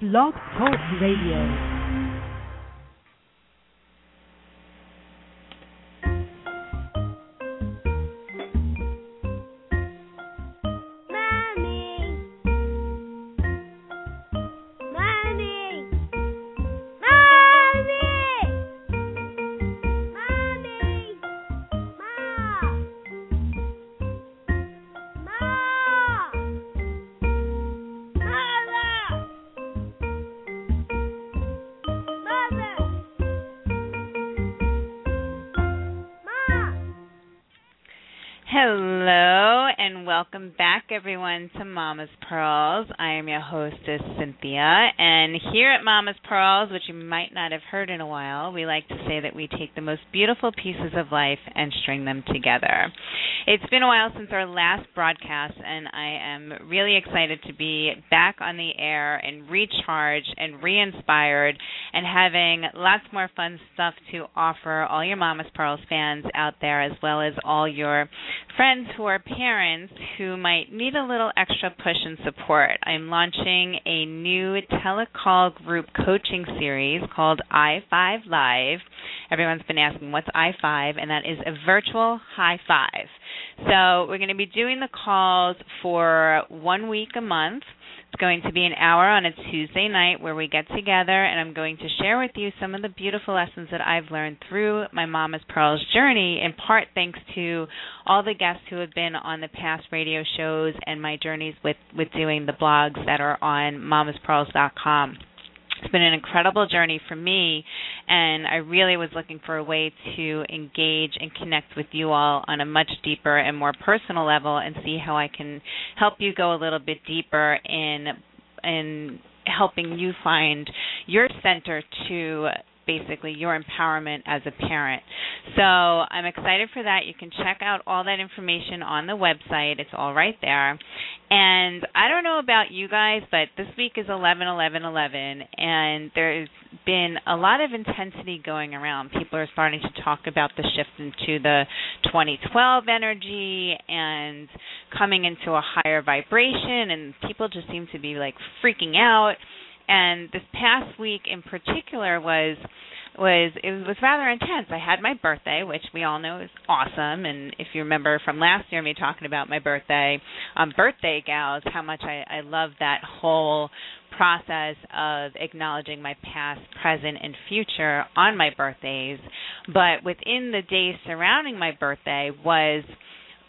Blog Talk Radio. Everyone to Mama's Pearls. I am your hostess Cynthia and here at Mama's Pearls, which you might not have heard in a while, we like to say that we take the most beautiful pieces of life and string them together. It's been a while since our last broadcast and I am really excited to be back on the air and recharged and re-inspired and having lots more fun stuff to offer all your Mama's Pearls fans out there as well as all your friends who are parents who might need a little extra push and support. I'm launching a new telecall group coaching series called I5 Live. Everyone's been asking what's I5 and that is a virtual high five. So, we're going to be doing the calls for 1 week a month. It's going to be an hour on a Tuesday night where we get together, and I'm going to share with you some of the beautiful lessons that I've learned through my Mama's Pearls journey, in part thanks to all the guests who have been on the past radio shows and my journeys with, with doing the blogs that are on mamaspearls.com. It's been an incredible journey for me, and I really was looking for a way to engage and connect with you all on a much deeper and more personal level and see how I can help you go a little bit deeper in in helping you find your center to basically your empowerment as a parent. So I'm excited for that. You can check out all that information on the website. It's all right there. And I don't know about you guys, but this week is 11 11 11 and there's been a lot of intensity going around. People are starting to talk about the shift into the 2012 energy and coming into a higher vibration and people just seem to be like freaking out and this past week in particular was was it was rather intense. I had my birthday, which we all know is awesome, and if you remember from last year, me talking about my birthday, um, birthday gals, how much I, I love that whole process of acknowledging my past, present, and future on my birthdays. But within the days surrounding my birthday was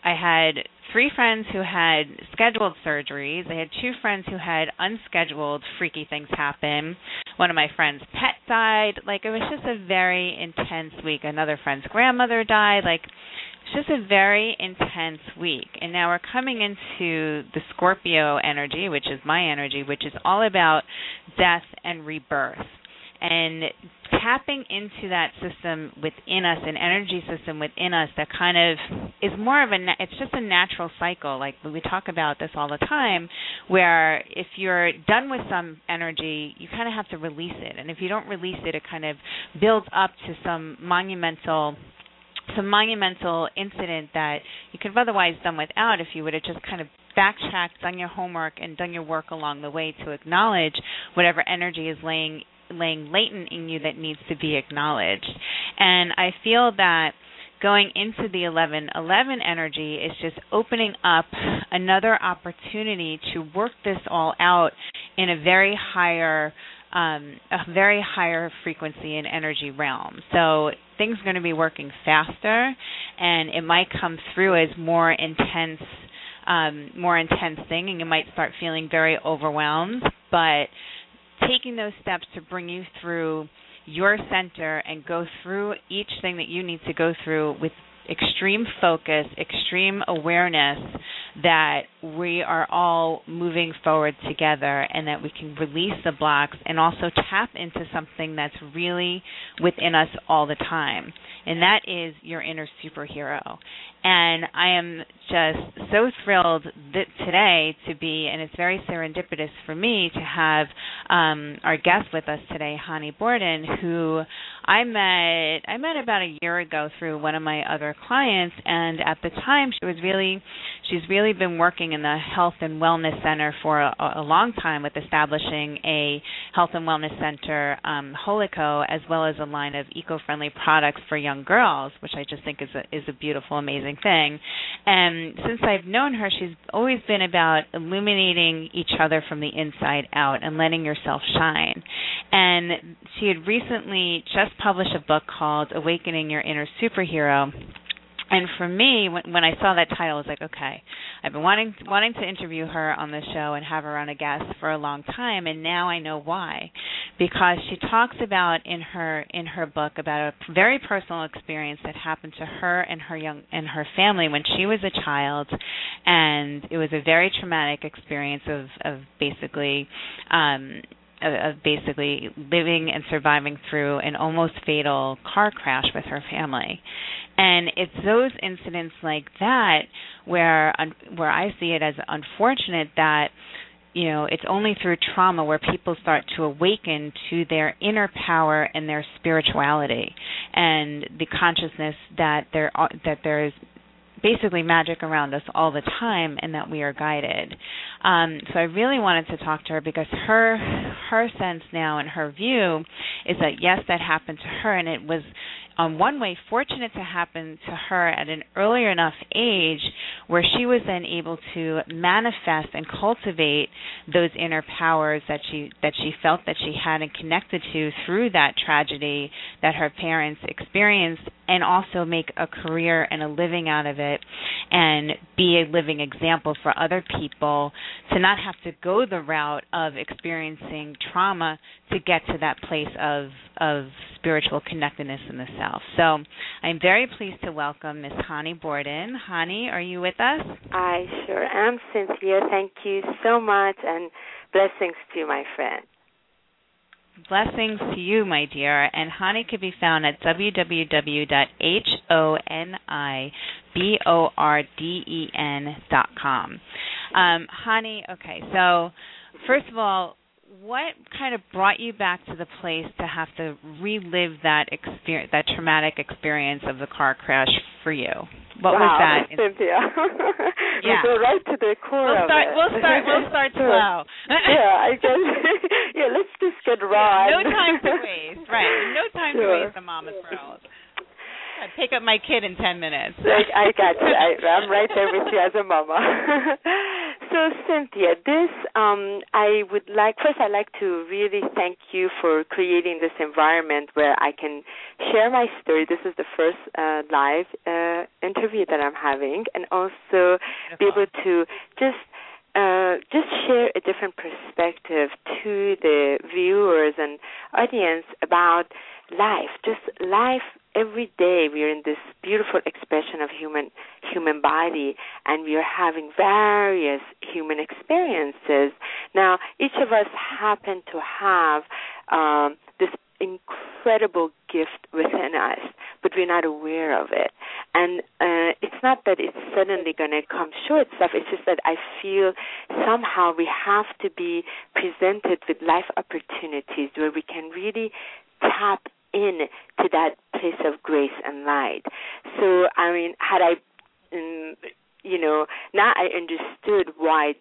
I had three friends who had scheduled surgeries. I had two friends who had unscheduled freaky things happen. One of my friends' pet died. Like it was just a very intense week. Another friend's grandmother died. Like it's just a very intense week. And now we're coming into the Scorpio energy, which is my energy, which is all about death and rebirth and tapping into that system within us an energy system within us that kind of is more of a, it's just a natural cycle. Like we talk about this all the time where if you're done with some energy you kind of have to release it. And if you don't release it it kind of builds up to some monumental some monumental incident that you could have otherwise done without if you would have just kind of backtracked, done your homework, and done your work along the way to acknowledge whatever energy is laying laying latent in you that needs to be acknowledged. And I feel that going into the 1111 energy is just opening up another opportunity to work this all out in a very higher um, a very higher frequency and energy realm. So things are going to be working faster, and it might come through as more intense, um, more intense thing, and you might start feeling very overwhelmed. But taking those steps to bring you through your center and go through each thing that you need to go through with extreme focus, extreme awareness that we are all moving forward together and that we can release the blocks and also tap into something that's really within us all the time. And that is your inner superhero. And I am just so thrilled that today to be, and it's very serendipitous for me to have um, our guest with us today, Honi Borden, who I met I met about a year ago through one of my other clients, and at the time she was really she's really been working in the Health and Wellness Center for a, a long time with establishing a health and wellness center, um, holeco, as well as a line of eco-friendly products for young girls, which I just think is a is a beautiful, amazing thing. And since I've known her, she's always been about illuminating each other from the inside out and letting yourself shine. And she had recently just published a book called Awakening Your Inner Superhero and for me when when I saw that title I was like okay I've been wanting wanting to interview her on the show and have her on a guest for a long time and now I know why. Because she talks about in her in her book about a very personal experience that happened to her and her young and her family when she was a child. And it was a very traumatic experience of of basically um of basically living and surviving through an almost fatal car crash with her family. And it's those incidents like that where where I see it as unfortunate that you know it's only through trauma where people start to awaken to their inner power and their spirituality and the consciousness that there that there is basically magic around us all the time and that we are guided. Um, so I really wanted to talk to her because her her sense now and her view is that yes, that happened to her and it was um, one way fortunate to happen to her at an earlier enough age where she was then able to manifest and cultivate those inner powers that she that she felt that she had and connected to through that tragedy that her parents experienced and also make a career and a living out of it and be a living example for other people to not have to go the route of experiencing trauma to get to that place of of spiritual connectedness in the self. So I'm very pleased to welcome Miss Honi Borden. Honi, are you with us? I sure am, Cynthia. Thank you so much and blessings to you, my friend. Blessings to you, my dear. And Honi can be found at www.honiborden.com. Um, Honi, okay, so first of all, what kind of brought you back to the place to have to relive that experience, that traumatic experience of the car crash for you? What wow, was that? Cynthia. yeah. we go right to the core we'll of start, it. We'll start. We'll start slow. yeah, I guess. yeah, let's just get right. Yeah, no time to waste. Right. No time sure. to waste The Mama's Pearls. I pick up my kid in ten minutes. Like, I got you. I, I'm right there with you as a mama. So Cynthia, this um, I would like first. I'd like to really thank you for creating this environment where I can share my story. This is the first uh, live uh, interview that I'm having, and also be able to just uh, just share a different perspective to the viewers and audience about life, just life every day we are in this beautiful expression of human human body and we are having various human experiences. Now each of us happen to have um, this incredible gift within us but we're not aware of it. And uh, it's not that it's suddenly going to come show itself it's just that i feel somehow we have to be presented with life opportunities where we can really tap in to that place of grace and light. So, I mean, had I, um, you know, now I understood why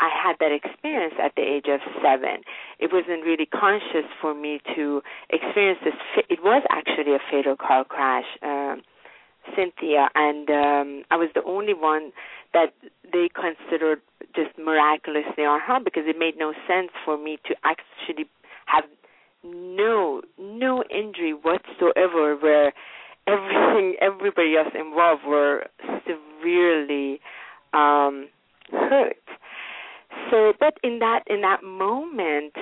I had that experience at the age of seven. It wasn't really conscious for me to experience this. It was actually a fatal car crash, um, Cynthia, and um, I was the only one that they considered just miraculously unharmed because it made no sense for me to actually have no no injury whatsoever where everything everybody else involved were severely um hurt. So but in that in that moment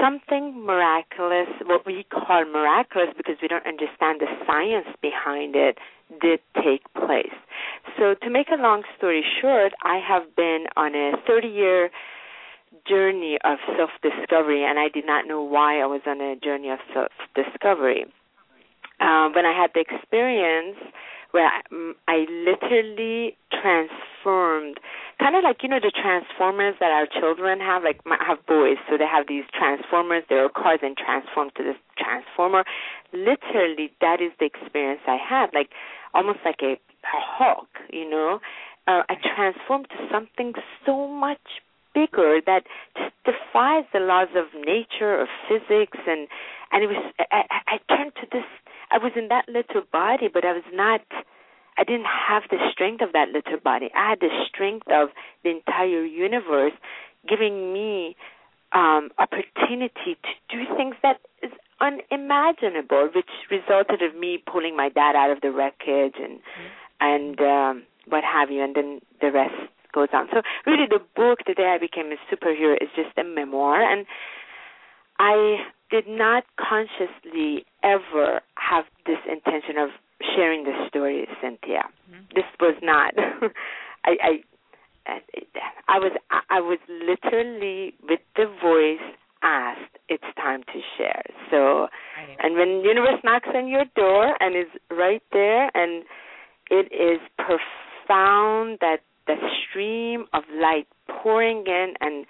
something miraculous what we call miraculous because we don't understand the science behind it did take place. So to make a long story short i have been on a 30 year journey of self discovery, and I did not know why I was on a journey of self discovery. Um, when I had the experience where I, um, I literally transformed, kind of like you know the transformers that our children have. Like my, have boys, so they have these transformers. They are cars and transform to this transformer. Literally, that is the experience I had. Like almost like a, a Hulk, you know uh, I transformed to something so much bigger that just defies the laws of nature, of physics, and and it was I, I, turned to this. I was in that little body, but I was not. I didn't have the strength of that little body. I had the strength of the entire universe, giving me um, opportunity to do things that is unimaginable, which resulted of me pulling my dad out of the wreckage and mm-hmm. and um, what have you, and then the rest goes on. So really, the book, The Day I Became a Superhero, is just a memoir, and I did not consciously ever have this intention of sharing this story, Cynthia. Mm-hmm. This was not. I, I I was I was literally with the voice asked it's time to share. So and when universe knocks on your door and is right there and it is profound that stream of light pouring in and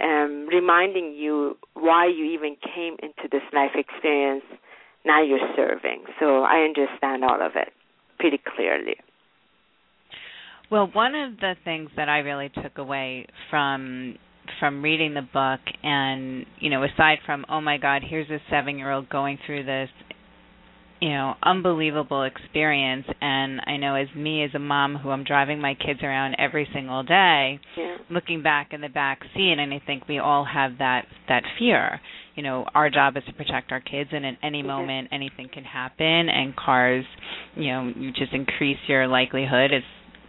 um, reminding you why you even came into this life experience. Now you're serving. So I understand all of it pretty clearly. Well, one of the things that I really took away from from reading the book and you know aside from oh my god here's a 7 year old going through this you know unbelievable experience. And i know as me as a mom who i'm driving my kids around every single day yeah. looking back in the back seat and i think we all have that that fear. You know our job is to protect our kids and at any mm-hmm. moment anything can happen. And cars you know you just increase your likelihood. As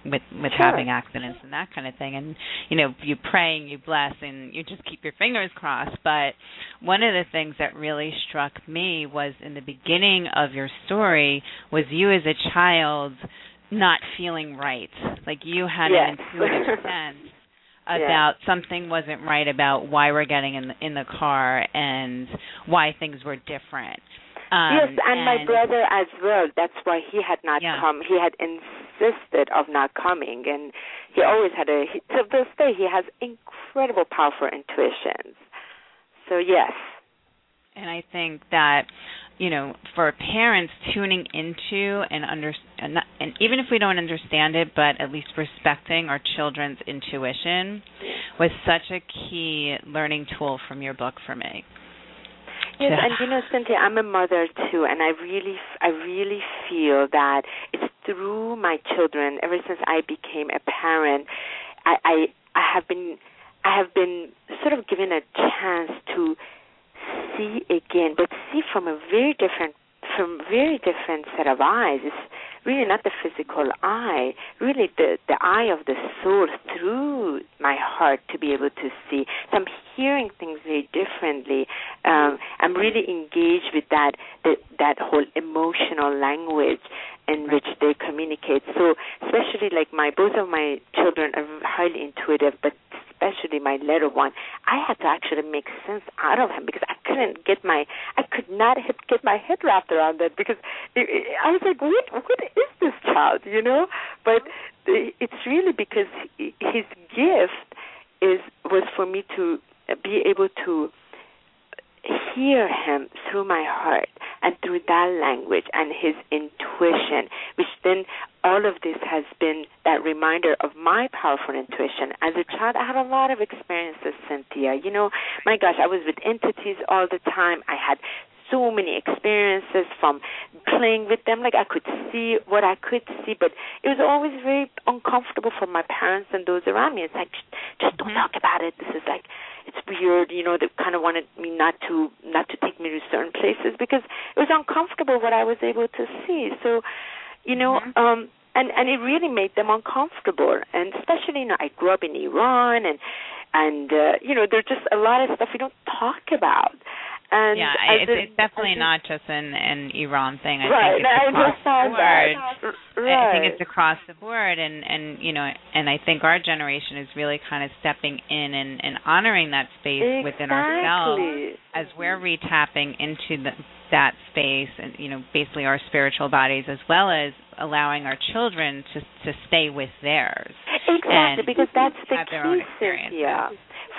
with with sure. having accidents and that kind of thing and you know you pray and you bless and you just keep your fingers crossed but one of the things that really struck me was in the beginning of your story was you as a child not feeling right like you had yes. an intuitive sense about yeah. something wasn't right about why we're getting in the, in the car and why things were different um, yes, and, and, my brother as well. That's why he had not yeah. come. He had insisted of not coming, and he always had a. He, to this day, he has incredible, powerful intuitions. So yes. And I think that you know, for parents tuning into and under and, not, and even if we don't understand it, but at least respecting our children's intuition was such a key learning tool from your book for me. Yes, and you know, Cynthia, I'm a mother too, and I really, I really feel that it's through my children. Ever since I became a parent, I, I, I have been, I have been sort of given a chance to see again, but see from a very different, from very different set of eyes. It's really not the physical eye, really the the eye of the soul through my heart to be able to see. So I'm hearing things very differently. Um, I'm really engaged with that that that whole emotional language in which they communicate. So especially like my both of my children are highly intuitive, but especially my little one, I had to actually make sense out of him because I couldn't get my I could not hit, get my head wrapped around that because it, it, I was like, what what is this child, you know? But it's really because his gift is was for me to Uh, be able to hear him through my heart and through that language and his intuition, which then all of this has been that reminder of my powerful intuition. As a child, I had a lot of experiences, Cynthia. You know, my gosh, I was with entities all the time. I had so many experiences from playing with them. Like I could see what I could see, but it was always very uncomfortable for my parents and those around me. It's like, just don't mm-hmm. talk about it. This is like, it's weird. You know, they kind of wanted me not to not to take me to certain places because it was uncomfortable what I was able to see. So, you know, mm-hmm. um and and it really made them uncomfortable and especially you know I grew up in Iran and and uh, you know there's just a lot of stuff we don't talk about and yeah, it's, it's definitely not just an an Iran thing. I right, think it's across the board. Right. I think it's across the board, and and you know, and I think our generation is really kind of stepping in and and honoring that space exactly. within ourselves as we're retapping into the, that space, and you know, basically our spiritual bodies, as well as allowing our children to to stay with theirs. Exactly, because that's the key, Cynthia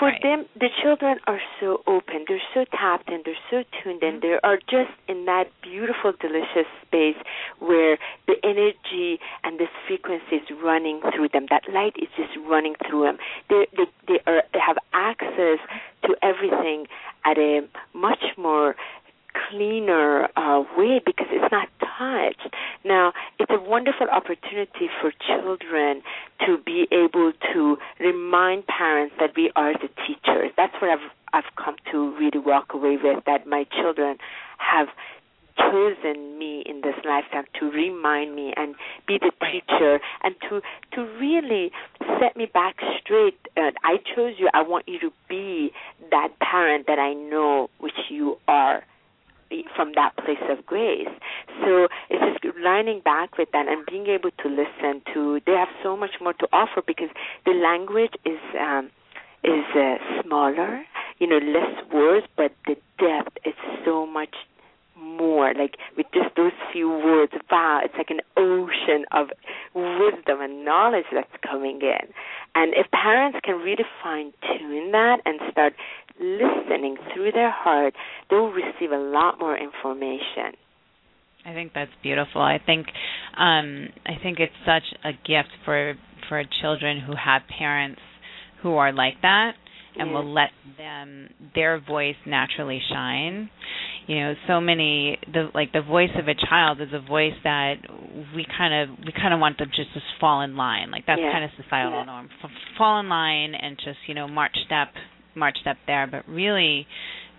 for Right. them, the children are so open. They're so tapped and They're so tuned in. Mhm. They are just in that beautiful, delicious space where the energy and this frequency is running through them. That light is just running through them. They they they are they have access to everything at a much more cleaner uh, way because it's not touched. Now, it's a wonderful opportunity for children to be able to remind parents that we are the teachers. That's what I've I've come to really walk away with that my children have chosen me in this lifetime to remind me and be the teacher and to to really set me back straight uh, i chose you i want you to be that parent that i know which you are from that place of grace. So it's just lining back with that and being able to listen to they have so much more to offer because the language is um is uh, smaller you know less words but the depth is so much more. Like with just those few words wow it's like an ocean of wisdom and knowledge that's coming in. And if parents can really fine tune that and start listening through their heart they'll receive a lot more information I think that's beautiful. I think um I think it's such a gift for for children who have parents who are like that and Yeah. will let them their voice naturally shine. You know, so many the like the voice of a child is a voice that we kind of we kind of want them just to fall in line. Like that's Yeah. kind of societal Yeah. norm. F- fall in line and just, you know, march step march up there, but really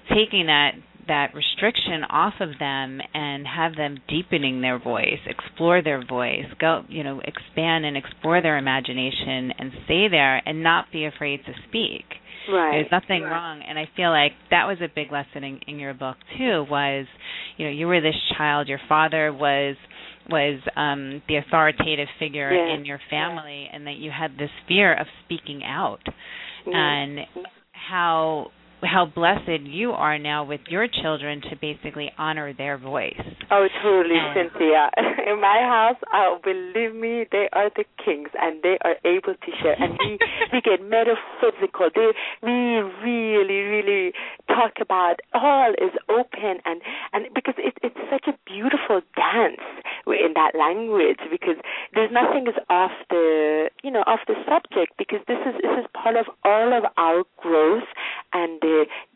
taking that that restriction off of them and have them deepening their voice, explore their voice, go, you know, expand and explore their imagination and stay there and not be afraid to speak. right There's nothing right. wrong, and I feel like that was a big lesson in, in your book too. Was you know you were this child, your father was was um the authoritative figure Yeah. in your family, and that you had this fear of speaking out, Mhm. and how how blessed you are now with your children to basically honor their voice. Oh, truly, And- Cynthia. In my house, oh, believe me, they are the kings, and they are able to share. And we we get metaphysical. They we really, really talk about all is open, and and because it, it's such a beautiful dance in that language. Because there's nothing is off the you know off the subject. Because this is this is part of all of our growth and the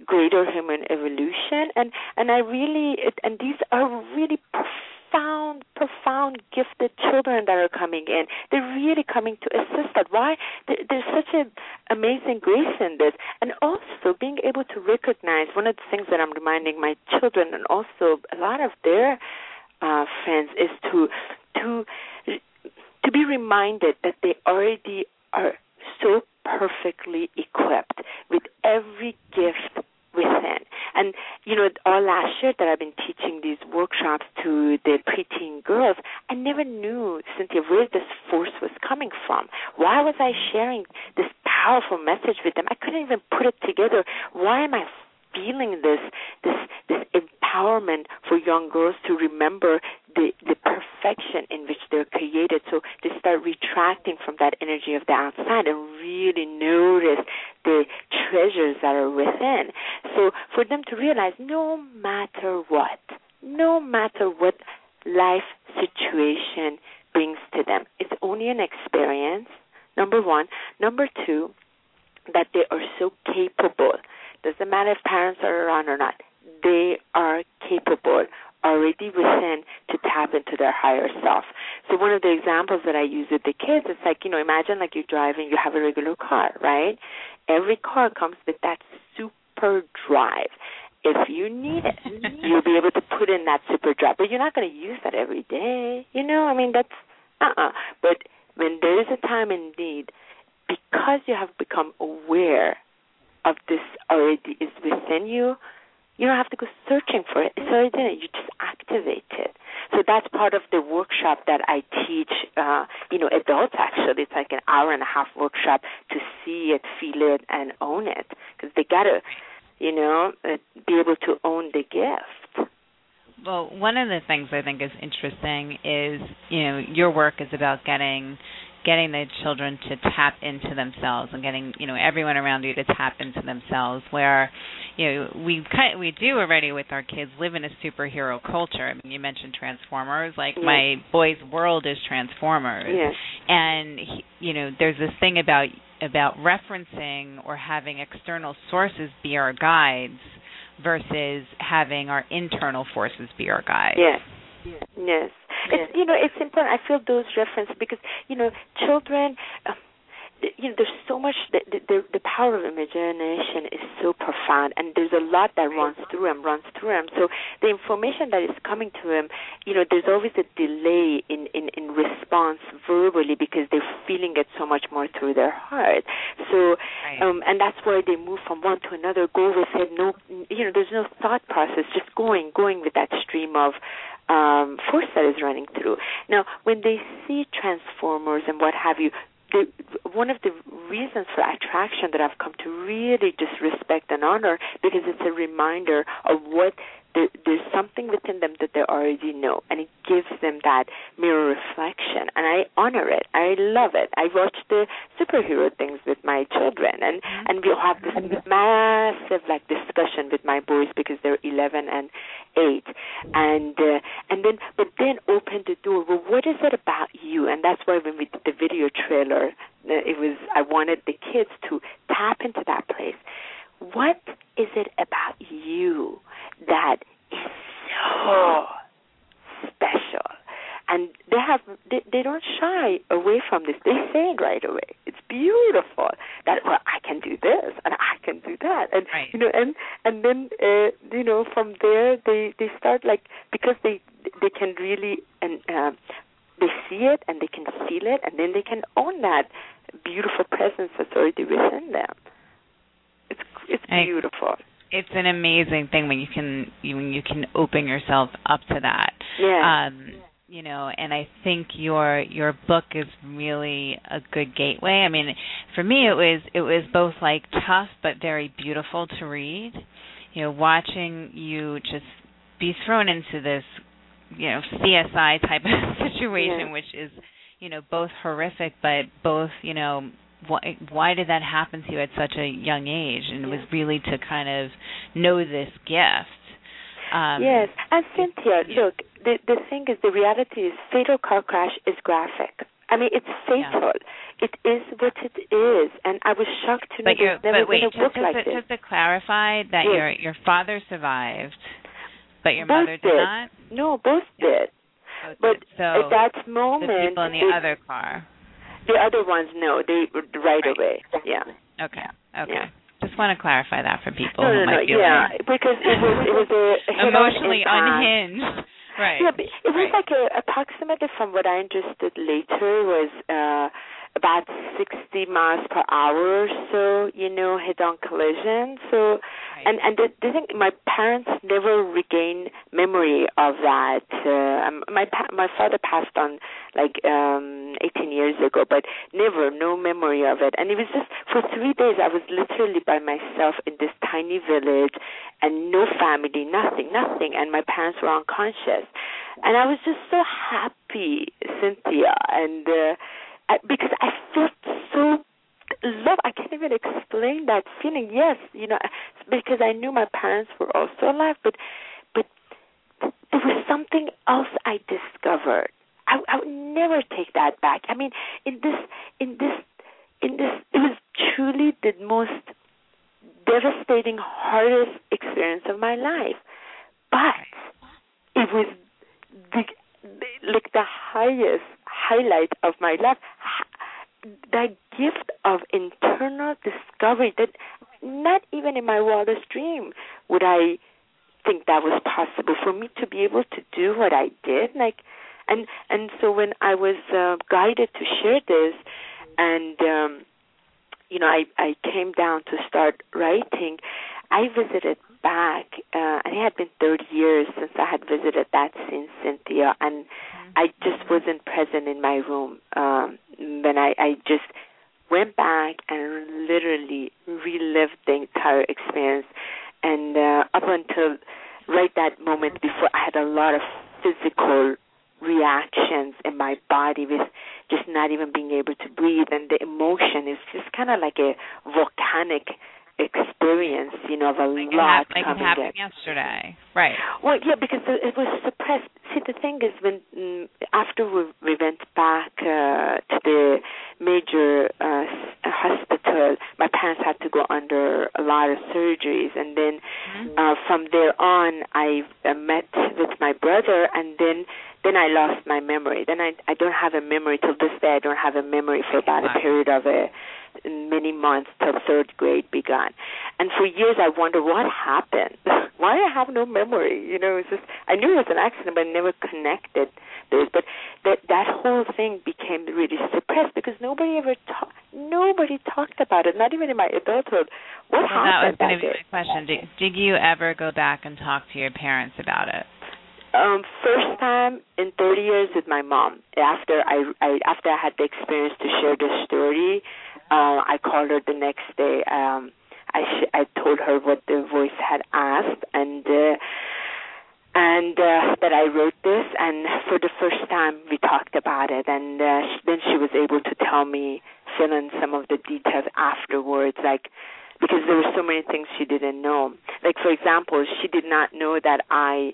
greater human evolution. And and I really and these are really profound profound gifted children that are coming in. They're really coming to assist us why? There's such an amazing grace in this. And also being able to recognize one of the things that I'm reminding my children and also a lot of their uh friends is to to to be reminded that they already are so perfectly equipped with every gift within. And you know, all last year that I've been teaching these workshops to the preteen girls, I never knew, Cynthia, where this force was coming from. Why was I sharing this powerful message with them? I couldn't even put it together. Why am I feeling this this this empowerment for young girls to remember the the perfection in they're created. So they start retracting from that energy of the outside and really notice the treasures that are within. So for them to realize no matter what no matter what life situation brings to them it's only an experience number 1 number 2 that they are so capable. Doesn't matter if parents are around or not. They are capable already within to tap into their higher self. So one of the examples that I use with the kids is like, you know, imagine like you're driving, you have a regular car, right? Every car comes with that super drive. If you need it, you'll be able to put in that super drive. But you're not going to use that every day. You know, I mean, that's uh-uh. But when there is a time in need, because you have become aware of this already is within you, you don't have to go searching for it. It's already there. You just activate it. So that's part of the workshop that I teach, uh, you know, adults actually. It's like an hour and a half workshop to see it, feel it, and own it. Because they got to, you know, uh, be able to own the gift. Well, one of the things I think is interesting is, you know, your work is about getting getting the children to tap into themselves and getting you know everyone around you to tap into themselves where you know we kind we do already with our kids live in a superhero culture. I mean, you mentioned Transformers. Like Yes. my boy's world is Transformers, Yes. and he, you know there's this thing about about referencing or having external sources be our guides versus having our internal forces be our guides. Yes. Yes. It's you know it's important. I feel those references because you know children. Um, you know, there's so much. The, the the the power of imagination is so profound, and there's a lot that runs through him, runs through him. So the information that is coming to him, you know, there's always a delay in in in response verbally because they're feeling it so much more through their heart. So um and that's why they move from one to another go with it no you know there's no thought process just going going with that stream of um force that is running through. Now when they see transformers and what have you the, one of the reasons for attraction that I've come to really just respect and honor because it's a reminder of what there, there's something within them that they already know, and it gives them that mirror reflection, and I honor it. I love it. I watch the superhero things with my children, and and we'll have this massive like discussion with my boys because they're 11 and 8, and uh, and then but then open the door. Well, what is it about you? And that's why when we did the video trailer, uh, it was I wanted the kids to tap into that place. What is it about you that is so special? And they have they, don't shy away from this. They say it right away. It's beautiful that well I can do this and I can do that and Right. you know and and then uh, you know from there they they start like because they they can really and um they see it and they can feel it and then they can own that beautiful presence that's already within them. It's it's I- beautiful. it's an amazing thing when you can you- when you can open yourself up to that. Yeah. Um, you know, and I think your your book is really a good gateway. I mean, for me it was it was both like tough but very beautiful to read. You know, watching you just be thrown into this, you know, CSI type of situation Yeah. which is, you know, both horrific but both, you know, why why did that happen to you at such a young age and it was really to kind of know this gift um yes, and Cynthia, yeah. look, the the thing is, the reality is, fatal car crash is graphic. I mean, it's fatal. It is what it is, and I was shocked to know but you're there's never but wait been a just, book just, like to, this. just to clarify that Yes. your your father survived but your Both mother did did. not No, both Yeah. did. Both But did. so at that moment, the people in the it- other car the other ones, no, they right, Right. away. Yeah. okay okay Yeah. just want to clarify that for people No, who no, no. be Yeah, because it was it was a emotionally unhinged right Yeah, but it was right. like a, approximately from what I understood later was uh about 60 miles per hour or so, you know, head-on collision. So. And and the, the thing, my parents never regained memory of that. Uh, um, my my father passed on like um 18 years ago, but never, no memory of it. And it was just for three days, I was literally by myself in this tiny village, and no family, nothing, nothing, and my parents were unconscious, and I was just so happy, Cynthia, and. uh I, because I felt so love. I can't even explain that feeling. Yes, you know, because I knew my parents were also alive, but but there was something else I discovered. I, I would never take that back. I mean, in this, in this, in this, it was truly the most devastating, hardest experience of my life. But it was the, like the highest highlight of my life. Ha- That gift of internal discovery that not even in my wildest dream would I think that was possible for me to be able to do what I did. Like, and and so when I was uh, guided to share this, and um, you know, I I came down to start writing. I visited back, uh, and it had been 30 years since I had visited that scene, Cynthia, and I just wasn't present in my room. Um, when I, I just went back and literally relived the entire experience, and uh, up until right that moment before, I had a lot of physical reactions in my body with just not even being able to breathe and the emotion is just kind of like a volcanic experience, you know, of a like lot it, hap- like it happened yesterday, right? Well, yeah, because it was suppressed. See, the thing is, when mm, after we, we went back uh, to the major uh, hospital, my parents had to go under a lot of surgeries, and then Mhm. uh, from there on, I uh, met with my brother, and then then I lost my memory. Then I I don't have a memory till this day. I don't have a memory for about a period of a many months till third grade began. And for years I wondered what happened. Why I have no memory? You know, it's just I knew it was an accident, but I never connected this. But that that whole thing became really suppressed because nobody ever talked. Nobody talked about it. Not even in my adulthood. What Well, that was happened going to be my question. Did, did you ever go back and talk to your parents about it? Um, first time in 30 years with my mom. After I, I after I had the experience to share this story, uh, I called her the next day. Um, I sh- I told her what the voice had asked and uh, and uh, that I wrote this. And for the first time, we talked about it. And uh, sh- then she was able to tell me, fill in some of the details afterwards, like because there were so many things she didn't know. Like for example, she did not know that I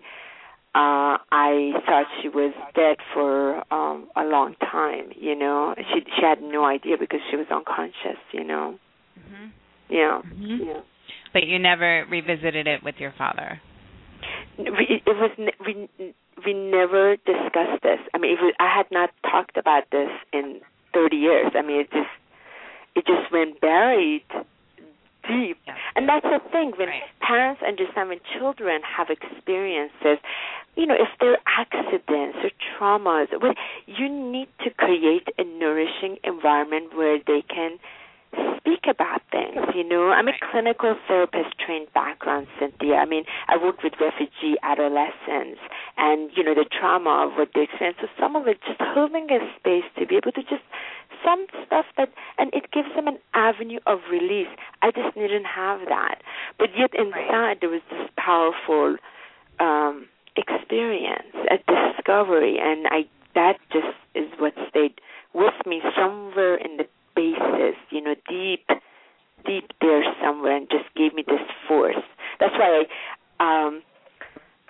uh I thought she was dead for um a long time, you know. She she had no idea because she was unconscious, you know. hmm Yeah. hmm Yeah. But you never revisited it with your father. We, it was we we never discussed this. I mean, was, I had not talked about this in 30 years. I mean, it just it just went buried deep. Yeah. And that's the thing when Right. parents understand when children have experiences, you know, if there are accidents or traumas, well, you need to create a nourishing environment where they can speak about things, you know. I'm a clinical therapist trained background, Cynthia. I mean, I worked with refugee adolescents and, you know, the trauma of what they experience. So some of it just holding a space to be able to just some stuff that and it gives them an avenue of release. I just didn't have that. But yet inside there was this powerful um experience, a discovery and I that just is what stayed with me somewhere in the basis, you know, deep deep there somewhere and just gave me this force. That's why I um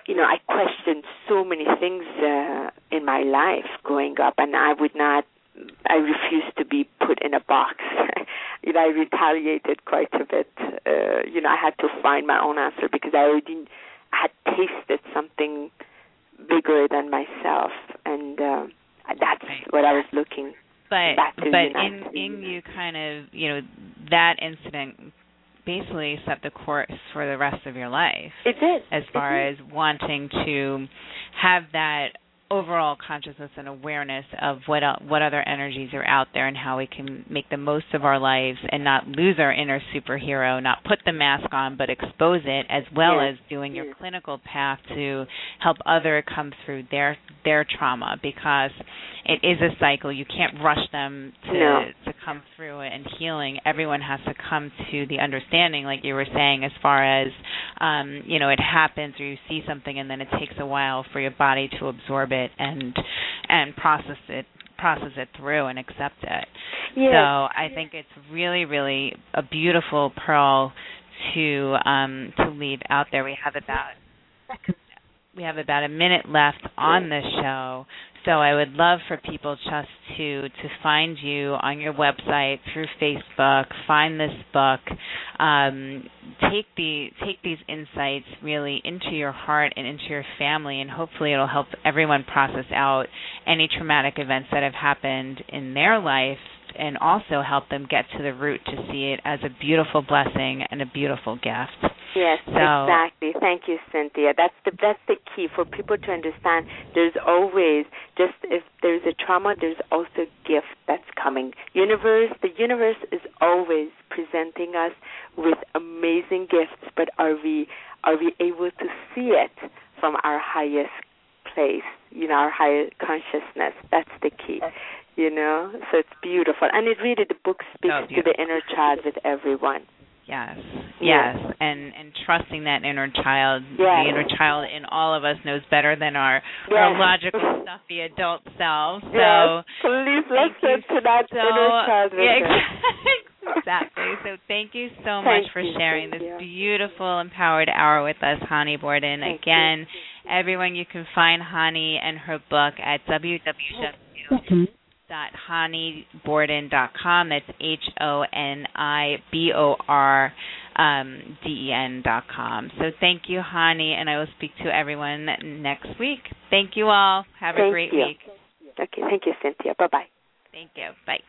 you know, I questioned so many things uh, in my life growing up, and I would not. I refused to be put in a box. you know, I retaliated quite a bit. Uh, you know, I had to find my own answer because I already had tasted something bigger than myself, and uh, that's Right. what I was looking. But in in you kind of you know that incident basically set the course for the rest of your life It did. as far did. as wanting to have that overall consciousness and awareness of what el- what other energies are out there and how we can make the most of our lives and not lose our inner superhero, not put the mask on but expose it as well Yes, as doing your yes. clinical path to help other come through their their trauma because it is a cycle. You can't rush them to No. to come through it and healing. Everyone has to come to the understanding like you were saying as far as um you know it happens or you see something and then it takes a while for your body to absorb it and and process it process it through and accept it. Yes. So I think it's really, really a beautiful pearl to um, to leave out there. We have about we have about a minute left on this show, so I would love for people just to to find you on your website through Facebook, find this book, um, take the take these insights really into your heart and into your family, and hopefully it'll help everyone process out any traumatic events that have happened in their life and also help them get to the root to see it as a beautiful blessing and a beautiful gift. Yes, So- exactly. Thank you, Cynthia. That's the that's the key for people to understand. There's always just if there's a trauma, there's also gift that's coming. Universe, the universe is always presenting us with amazing gifts, but are we are we able to see it from our highest place? You know, our higher consciousness. That's the key. You know, so it's beautiful, and it really the book speaks Oh, to the inner child with everyone. Yes. Yes. Yes. And and trusting that inner child, Yes. the inner child in all of us knows better than our our logical, stuffy adult selves. So yes, please thank listen to that so inner child. yeah, exactly. exactly. So thank you so Thank much for you, sharing this Cynthia. beautiful empowered hour with us, Honi Borden. Thank you. Again, everyone you can find Honi and her book at www honiborden.com. That's H O N I B O R um, D E N dot com. So thank you, Honi, and I will speak to everyone next week. Thank you all. Have a Thank great you. week. Okay, thank you, Cynthia. Bye bye. Thank you. Bye.